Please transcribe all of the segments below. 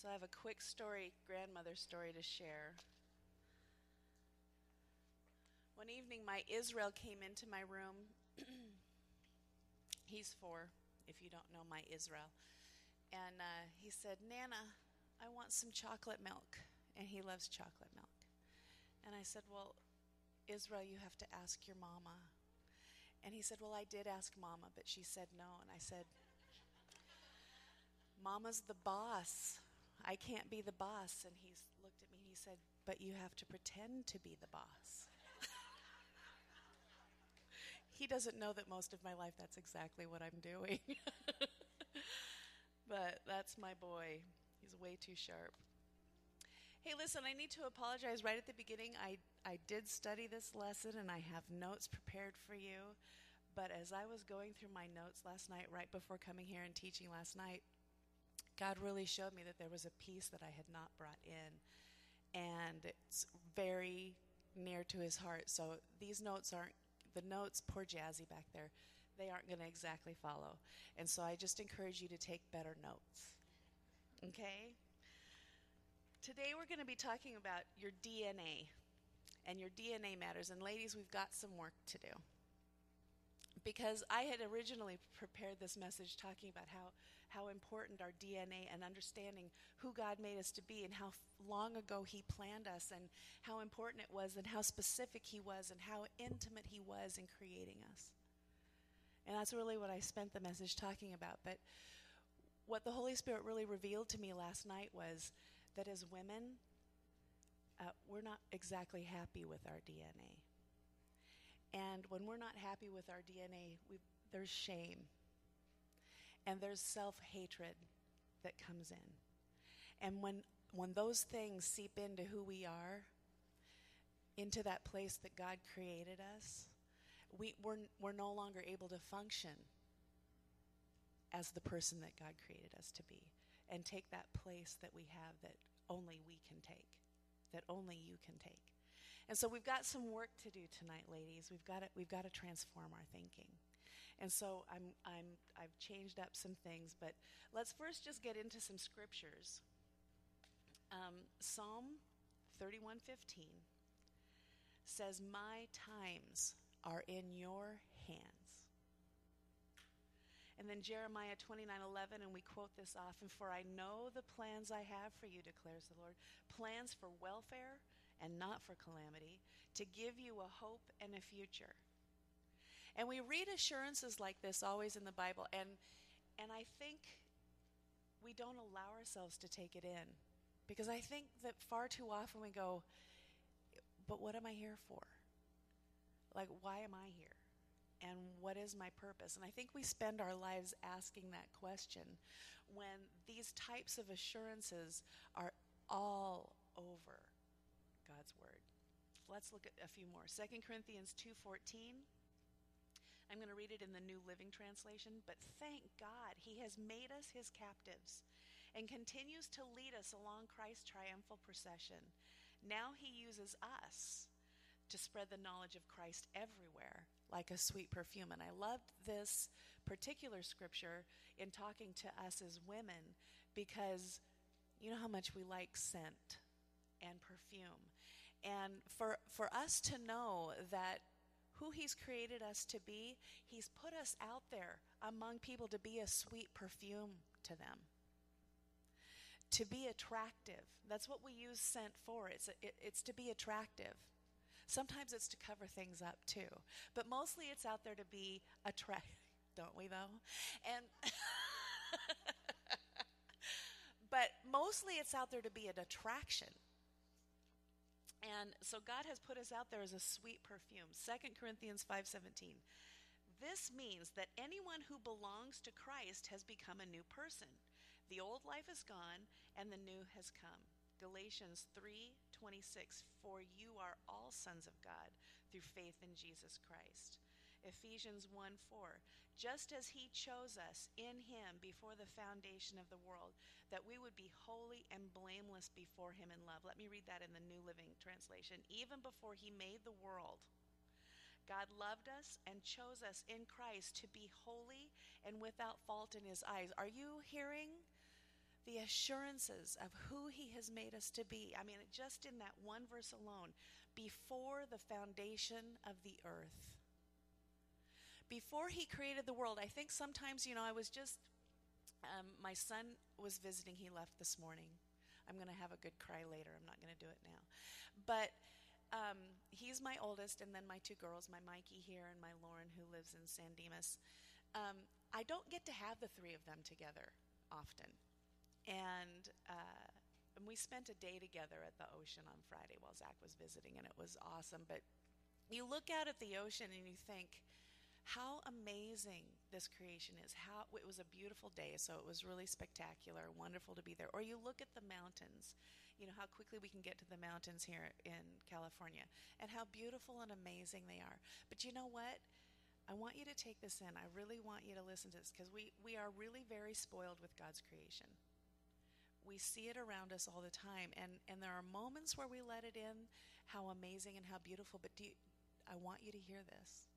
So I have a quick story, grandmother story to share. One evening, my Israel came into my room. He's four, if you don't know my Israel. And uh, he said, Nana, I want some chocolate milk. And he loves chocolate milk. And I said, Well, Israel, you have to ask your mama. And he said, Well, I did ask mama, but she said no. And I said, Mama's the boss. I can't be the boss. And he looked at me and he said, But you have to pretend to be the boss. he doesn't know that most of my life that's exactly what I'm doing. but that's my boy. He's way too sharp. Hey, listen, I need to apologize right at the beginning. I, I did study this lesson and I have notes prepared for you. But as I was going through my notes last night, right before coming here and teaching last night, God really showed me that there was a piece that I had not brought in. And it's very near to his heart. So these notes aren't, the notes, poor Jazzy back there, they aren't going to exactly follow. And so I just encourage you to take better notes. Okay? Today we're going to be talking about your DNA. And your DNA matters. And ladies, we've got some work to do because I had originally prepared this message talking about how, how important our DNA and understanding who God made us to be and how long ago He planned us and how important it was and how specific He was and how intimate He was in creating us. And that's really what I spent the message talking about. But what the Holy Spirit really revealed to me last night was that as women, uh, we're not exactly happy with our DNA and when we're not happy with our DNA, there's shame. And there's self hatred that comes in. And when, when those things seep into who we are, into that place that God created us, we, we're, we're no longer able to function as the person that God created us to be and take that place that we have that only we can take, that only you can take. And so we've got some work to do tonight, ladies. We've got to, we've got to transform our thinking. And so I'm, I'm, I've changed up some things, but let's first just get into some scriptures. Um, Psalm 31:15 says, "My times are in your hands." And then Jeremiah 29:11 and we quote this often, "For I know the plans I have for you," declares the Lord, plans for welfare and not for calamity, to give you a hope and a future. And we read assurances like this always in the Bible, and, and I think we don't allow ourselves to take it in. Because I think that far too often we go, but what am I here for? Like, why am I here? And what is my purpose? And I think we spend our lives asking that question when these types of assurances are all over God's word. Let's look at a few more. 2 Corinthians 2:14. I'm going to read it in the New Living Translation, but thank God he has made us his captives and continues to lead us along Christ's triumphal procession. Now he uses us to spread the knowledge of Christ everywhere like a sweet perfume. And I loved this particular scripture in talking to us as women because you know how much we like scent and perfume. And for, for us to know that who He's created us to be, He's put us out there among people to be a sweet perfume to them. To be attractive. That's what we use scent for. It's, it, it's to be attractive. Sometimes it's to cover things up too. But mostly it's out there to be attractive. Don't we, though? And. but mostly it's out there to be an attraction and so God has put us out there as a sweet perfume. 2 Corinthians 5:17. This means that anyone who belongs to Christ has become a new person. The old life is gone and the new has come. Galatians 3:26 For you are all sons of God through faith in Jesus Christ. Ephesians 1 4. Just as he chose us in him before the foundation of the world, that we would be holy and blameless before him in love. Let me read that in the New Living Translation. Even before he made the world, God loved us and chose us in Christ to be holy and without fault in his eyes. Are you hearing the assurances of who He has made us to be. I mean, just in that one verse alone, before the foundation of the earth. Before He created the world, I think sometimes, you know, I was just, um, my son was visiting, he left this morning. I'm going to have a good cry later. I'm not going to do it now. But um, he's my oldest, and then my two girls, my Mikey here and my Lauren, who lives in San Dimas. Um, I don't get to have the three of them together often. And, uh, and we spent a day together at the ocean on Friday while Zach was visiting, and it was awesome. But you look out at the ocean and you think, how amazing this creation is. How it was a beautiful day, so it was really spectacular, wonderful to be there. Or you look at the mountains, you know how quickly we can get to the mountains here in California and how beautiful and amazing they are. But you know what? I want you to take this in. I really want you to listen to this because we, we are really very spoiled with God's creation. We see it around us all the time, and, and there are moments where we let it in, how amazing and how beautiful. But you, I want you to hear this.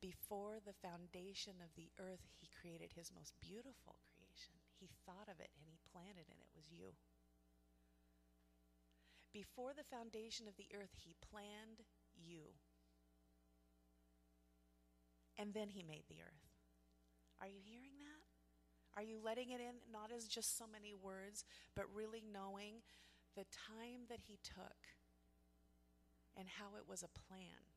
Before the foundation of the earth, He created His most beautiful creation. He thought of it and He planted, and it was you. Before the foundation of the earth, He planned you. And then He made the earth. Are you hearing that? Are you letting it in, not as just so many words, but really knowing the time that He took and how it was a plan?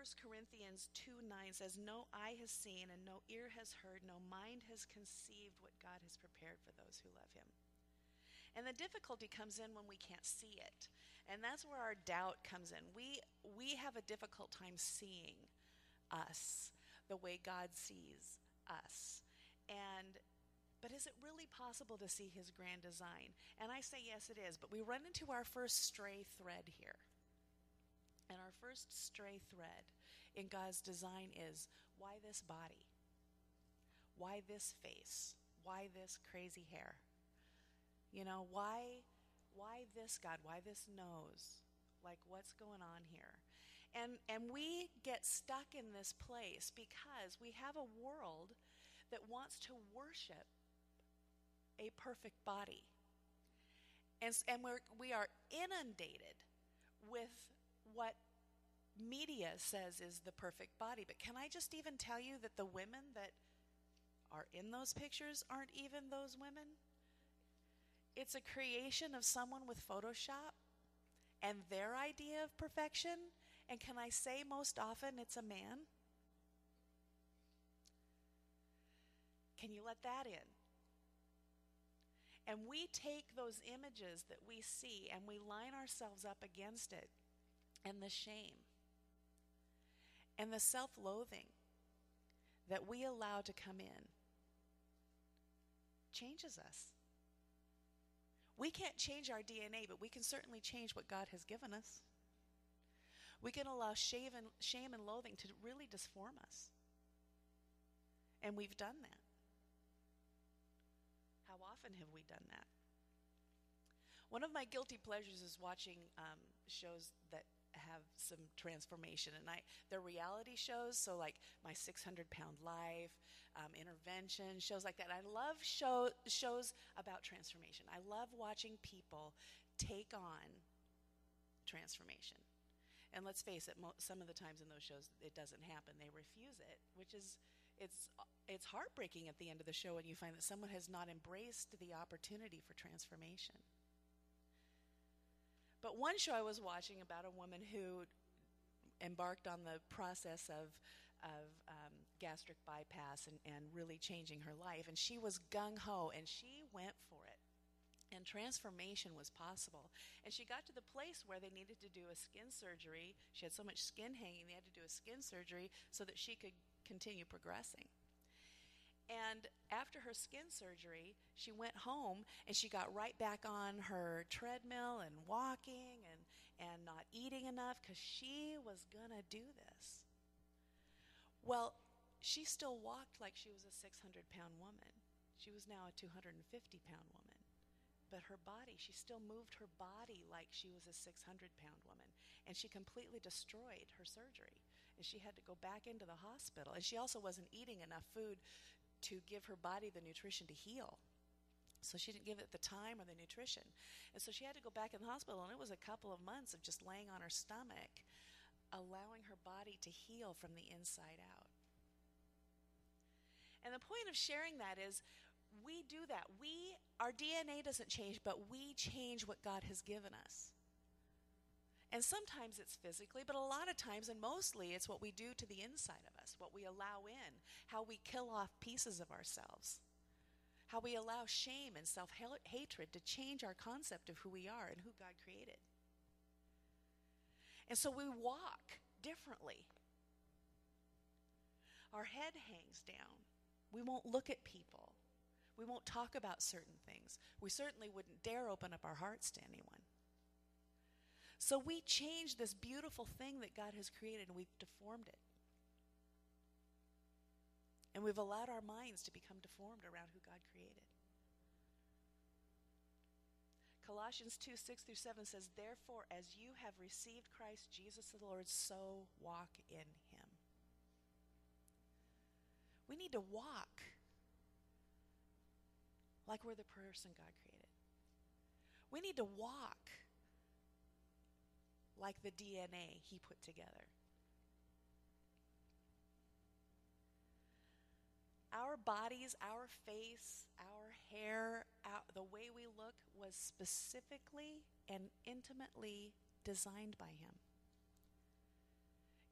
1 Corinthians 2 9 says, No eye has seen, and no ear has heard, no mind has conceived what God has prepared for those who love Him. And the difficulty comes in when we can't see it. And that's where our doubt comes in. We, we have a difficult time seeing us the way God sees us. And but is it really possible to see his grand design? And I say yes, it is. But we run into our first stray thread here. And our first stray thread in God's design is why this body? Why this face? Why this crazy hair? You know, why why this God? Why this nose? Like what's going on here? And and we get stuck in this place because we have a world that wants to worship a perfect body. And, and we're, we are inundated with what media says is the perfect body. But can I just even tell you that the women that are in those pictures aren't even those women? It's a creation of someone with Photoshop and their idea of perfection. And can I say most often it's a man? Can you let that in? And we take those images that we see and we line ourselves up against it and the shame and the self loathing that we allow to come in changes us. We can't change our DNA, but we can certainly change what God has given us. We can allow shame and, shame and loathing to really disform us. And we've done that. How often have we done that? One of my guilty pleasures is watching um, shows that have some transformation. And i they're reality shows so like my 600 pound life um, intervention shows like that. I love show, shows about transformation. I love watching people take on transformation. And let's face it mo- some of the times in those shows it doesn't happen. They refuse it which is it's it's heartbreaking at the end of the show when you find that someone has not embraced the opportunity for transformation but one show I was watching about a woman who embarked on the process of of um, gastric bypass and, and really changing her life. And she was gung ho and she went for it. And transformation was possible. And she got to the place where they needed to do a skin surgery. She had so much skin hanging, they had to do a skin surgery so that she could continue progressing. And after her skin surgery, she went home and she got right back on her treadmill and walking and, and not eating enough because she was going to do this. Well, she still walked like she was a 600 pound woman. She was now a 250 pound woman. But her body, she still moved her body like she was a 600 pound woman. And she completely destroyed her surgery. And she had to go back into the hospital. And she also wasn't eating enough food to give her body the nutrition to heal. So she didn't give it the time or the nutrition. And so she had to go back in the hospital, and it was a couple of months of just laying on her stomach, allowing her body to heal from the inside out. And the point of sharing that is we do that. We our DNA doesn't change, but we change what God has given us. And sometimes it's physically, but a lot of times and mostly it's what we do to the inside of us, what we allow in, how we kill off pieces of ourselves how we allow shame and self hatred to change our concept of who we are and who God created. And so we walk differently. Our head hangs down. We won't look at people. We won't talk about certain things. We certainly wouldn't dare open up our hearts to anyone. So we change this beautiful thing that God has created and we've deformed it. And we've allowed our minds to become deformed around who God created. Colossians 2 6 through 7 says, Therefore, as you have received Christ Jesus the Lord, so walk in him. We need to walk like we're the person God created. We need to walk like the DNA he put together. our bodies, our face, our hair, our, the way we look was specifically and intimately designed by Him.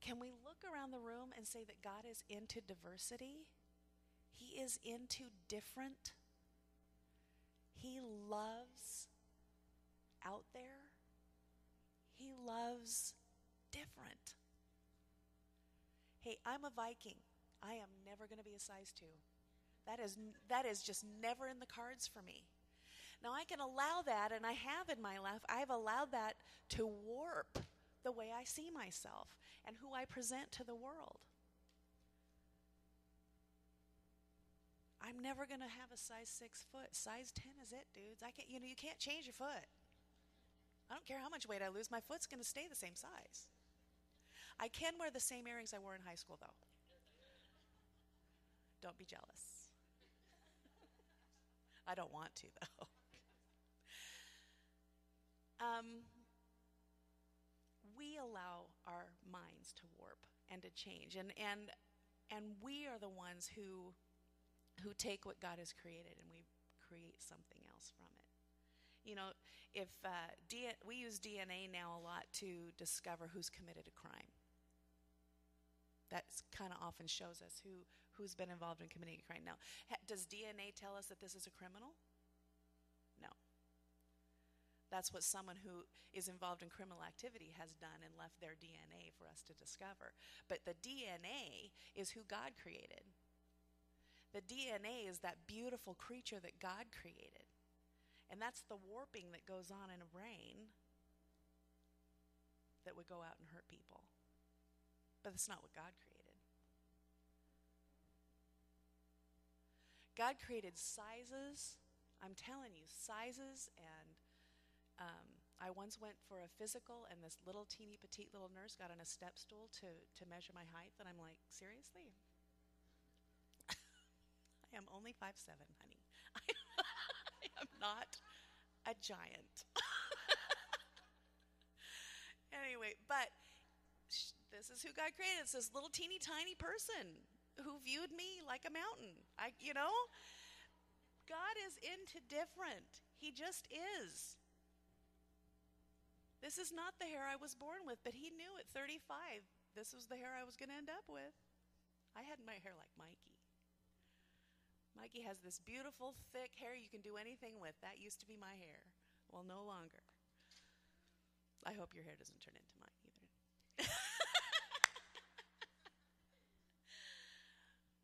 Can we look around the room and say that God is into diversity? He is into different. He loves out there. He loves different. Hey, I'm a Viking. I am never going to be a size 2. That is that is just never in the cards for me. Now I can allow that and I have in my life I've allowed that to warp the way I see myself and who I present to the world. I'm never going to have a size 6 foot. Size 10 is it, dudes. I can't you know you can't change your foot. I don't care how much weight I lose, my foot's going to stay the same size. I can wear the same earrings I wore in high school though. Don't be jealous. I don't want to, though. um, we allow our minds to warp and to change, and and and we are the ones who who take what God has created and we create something else from it. You know, if uh, D- we use DNA now a lot to discover who's committed a crime. That kind of often shows us who who's been involved in committing a crime. Now, ha- does DNA tell us that this is a criminal? No. That's what someone who is involved in criminal activity has done and left their DNA for us to discover. But the DNA is who God created. The DNA is that beautiful creature that God created. And that's the warping that goes on in a brain that would go out and hurt people. But that's not what God created. God created sizes. I'm telling you, sizes. And um, I once went for a physical, and this little teeny petite little nurse got on a step stool to, to measure my height. And I'm like, seriously? I am only five seven, honey. I am not a giant. anyway, but this is who God created. It's this little teeny tiny person who viewed me like a mountain. I, you know, God is into different. He just is. This is not the hair I was born with, but he knew at 35 this was the hair I was going to end up with. I had my hair like Mikey. Mikey has this beautiful, thick hair you can do anything with. That used to be my hair. Well, no longer. I hope your hair doesn't turn into mine either.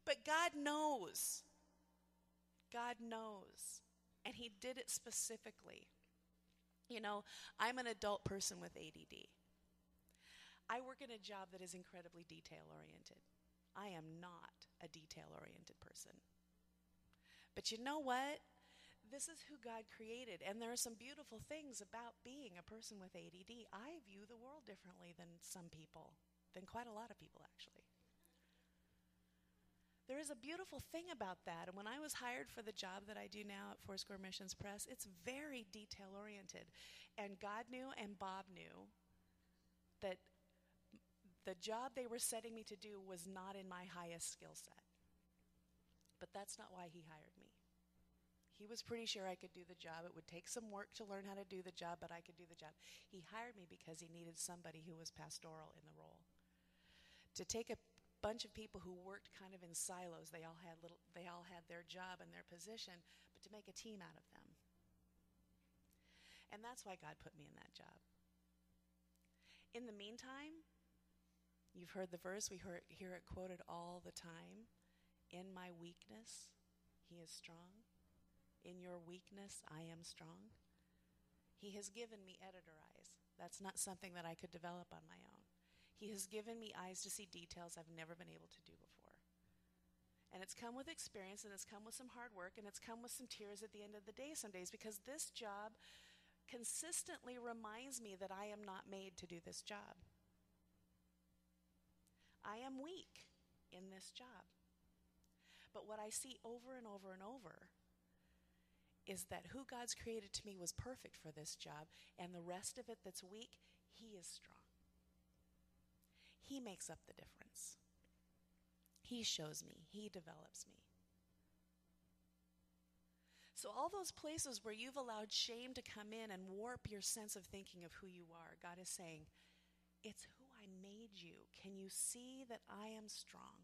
But God knows. God knows. And He did it specifically. You know, I'm an adult person with ADD. I work in a job that is incredibly detail oriented. I am not a detail oriented person. But you know what? This is who God created, and there are some beautiful things about being a person with ADD. I view the world differently than some people, than quite a lot of people, actually. There is a beautiful thing about that. And when I was hired for the job that I do now at Foursquare Missions Press, it's very detail oriented. And God knew and Bob knew that the job they were setting me to do was not in my highest skill set. But that's not why he hired me. He was pretty sure I could do the job. It would take some work to learn how to do the job, but I could do the job. He hired me because he needed somebody who was pastoral in the role. To take a bunch of people who worked kind of in silos. They all had little they all had their job and their position, but to make a team out of them. And that's why God put me in that job. In the meantime, you've heard the verse, we hear it, quoted all the time. In my weakness, he is strong. In your weakness, I am strong. He has given me editor eyes. That's not something that I could develop on my own. He has given me eyes to see details I've never been able to do before. And it's come with experience, and it's come with some hard work, and it's come with some tears at the end of the day some days because this job consistently reminds me that I am not made to do this job. I am weak in this job. But what I see over and over and over is that who God's created to me was perfect for this job, and the rest of it that's weak, He is strong. He makes up the difference. He shows me, He develops me. So, all those places where you've allowed shame to come in and warp your sense of thinking of who you are, God is saying, It's who I made you. Can you see that I am strong?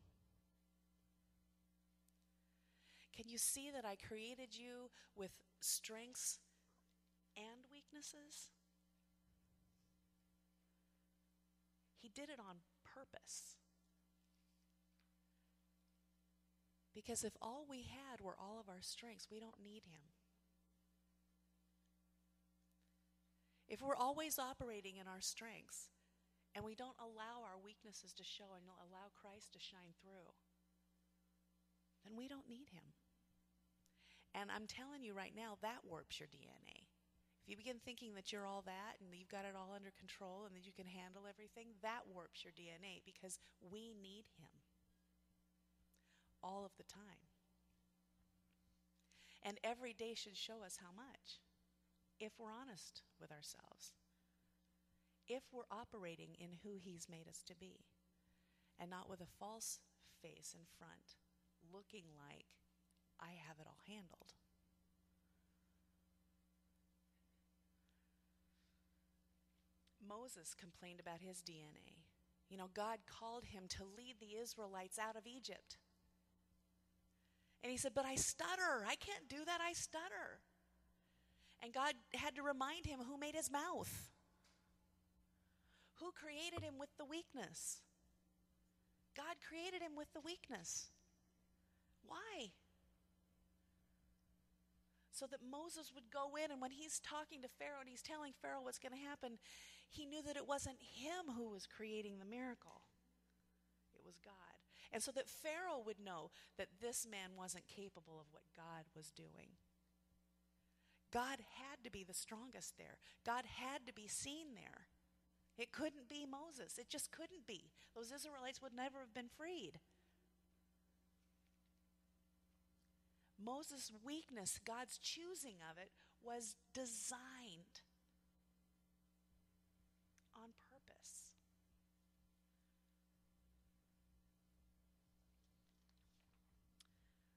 Can you see that I created you with strengths and weaknesses? He did it on purpose. Because if all we had were all of our strengths, we don't need Him. If we're always operating in our strengths and we don't allow our weaknesses to show and allow Christ to shine through, then we don't need Him. And I'm telling you right now, that warps your DNA If you begin thinking that you're all that and you've got it all under control and that you can handle everything, that warps your DNA because we need Him. All of the time. And every day should show us how much. If we're honest with ourselves, if we're operating in who He's made us to be, and not with a false face in front, looking like I have it all handled. Moses complained about his DNA. You know, God called him to lead the Israelites out of Egypt. And he said, But I stutter. I can't do that. I stutter. And God had to remind him who made his mouth, who created him with the weakness. God created him with the weakness. Why? So that Moses would go in, and when he's talking to Pharaoh and he's telling Pharaoh what's going to happen, he knew that it wasn't him who was creating the miracle, it was God. And so that Pharaoh would know that this man wasn't capable of what God was doing. God had to be the strongest there, God had to be seen there. It couldn't be Moses. It just couldn't be. Those Israelites would never have been freed. Moses' weakness, God's choosing of it, was designed on purpose.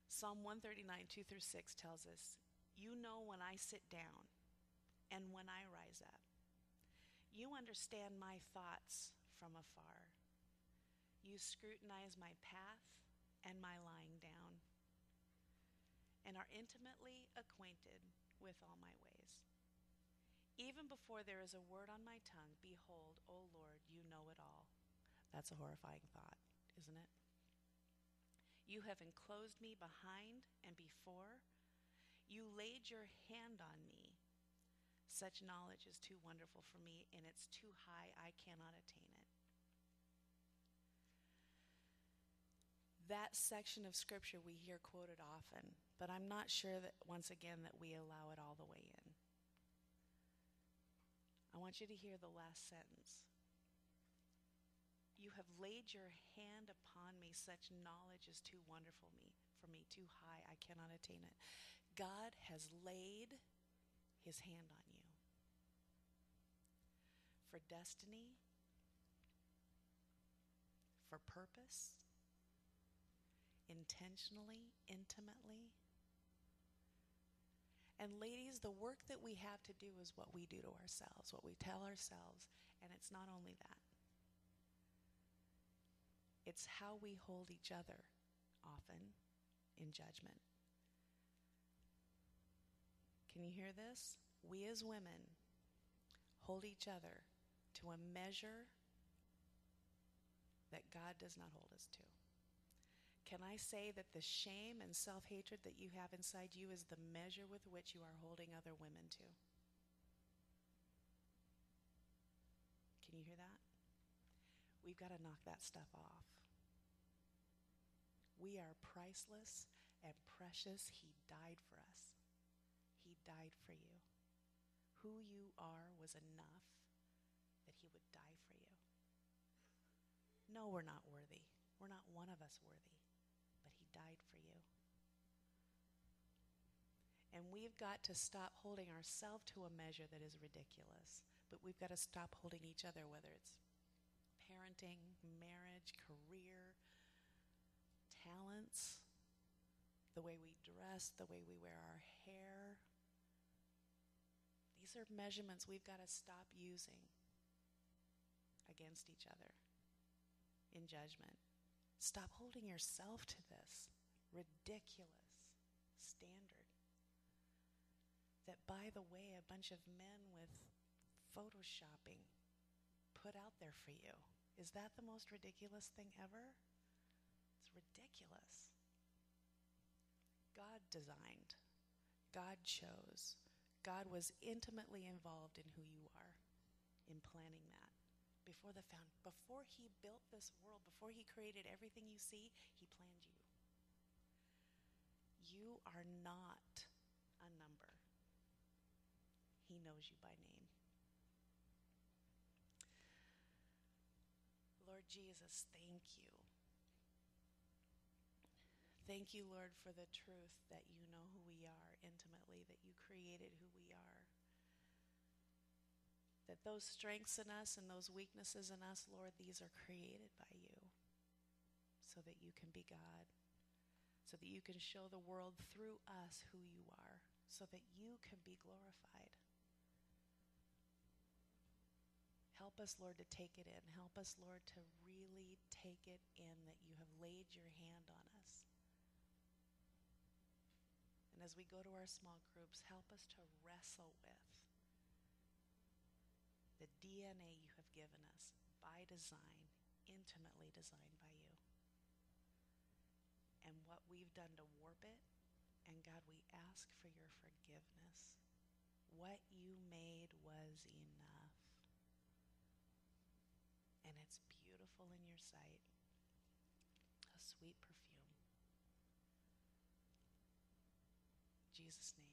Psalm 139, 2 through 6 tells us, You know when I sit down and when I rise up. You understand my thoughts from afar. You scrutinize my path and my lying down, are intimately acquainted with all my ways. Even before there is a word on my tongue, behold, O Lord, you know it all. That's a horrifying thought, isn't it? You have enclosed me behind and before. You laid your hand on me. Such knowledge is too wonderful for me, and it's too high, I cannot attain it. That section of scripture we hear quoted often, but I'm not sure that, once again, that we allow it all the way in. I want you to hear the last sentence. You have laid your hand upon me. Such knowledge is too wonderful me, for me, too high. I cannot attain it. God has laid his hand on you. For destiny, for purpose, intentionally, intimately. And ladies, the work that we have to do is what we do to ourselves, what we tell ourselves. And it's not only that, it's how we hold each other often in judgment. Can you hear this? We as women hold each other to a measure that God does not hold us to. Can I say that the shame and self hatred that you have inside you is the measure with which you are holding other women to? Can you hear that? We've got to knock that stuff off. We are priceless and precious. He died for us. He died for you. Who you are was enough that He would die for you. No, we're not worthy. We're not one of us worthy, died for you. And we've got to stop holding ourselves to a measure that is ridiculous, but we've got to stop holding each other, whether it's parenting, marriage, career, talents, the way we dress, the way we wear our hair. These are measurements we've got to stop using against each other in judgment. Stop holding yourself to this ridiculous standard. That, by the way, a bunch of men with photoshopping put out there for you. Is that the most ridiculous thing ever? It's ridiculous. God designed, God chose, God was intimately involved in who you are, in planning. Before the found, before he built this world, before he created everything you see, he planned you. You are not a number. He knows you by name. Lord Jesus, thank you. Thank you, Lord, for the truth that you know who we are intimately, that you created who we. That those strengths in us and those weaknesses in us, Lord, these are created by you so that you can be God, so that you can show the world through us who you are, so that you can be glorified. Help us, Lord, to take it in. Help us, Lord, to really take it in that you have laid your hand on us. And as we go to our small groups, help us to wrestle with DNA you have given us by design, intimately designed by you. And what we've done to warp it. And God, we ask for your forgiveness. What you made was enough. And it's beautiful in your sight, a sweet perfume. Jesus' name.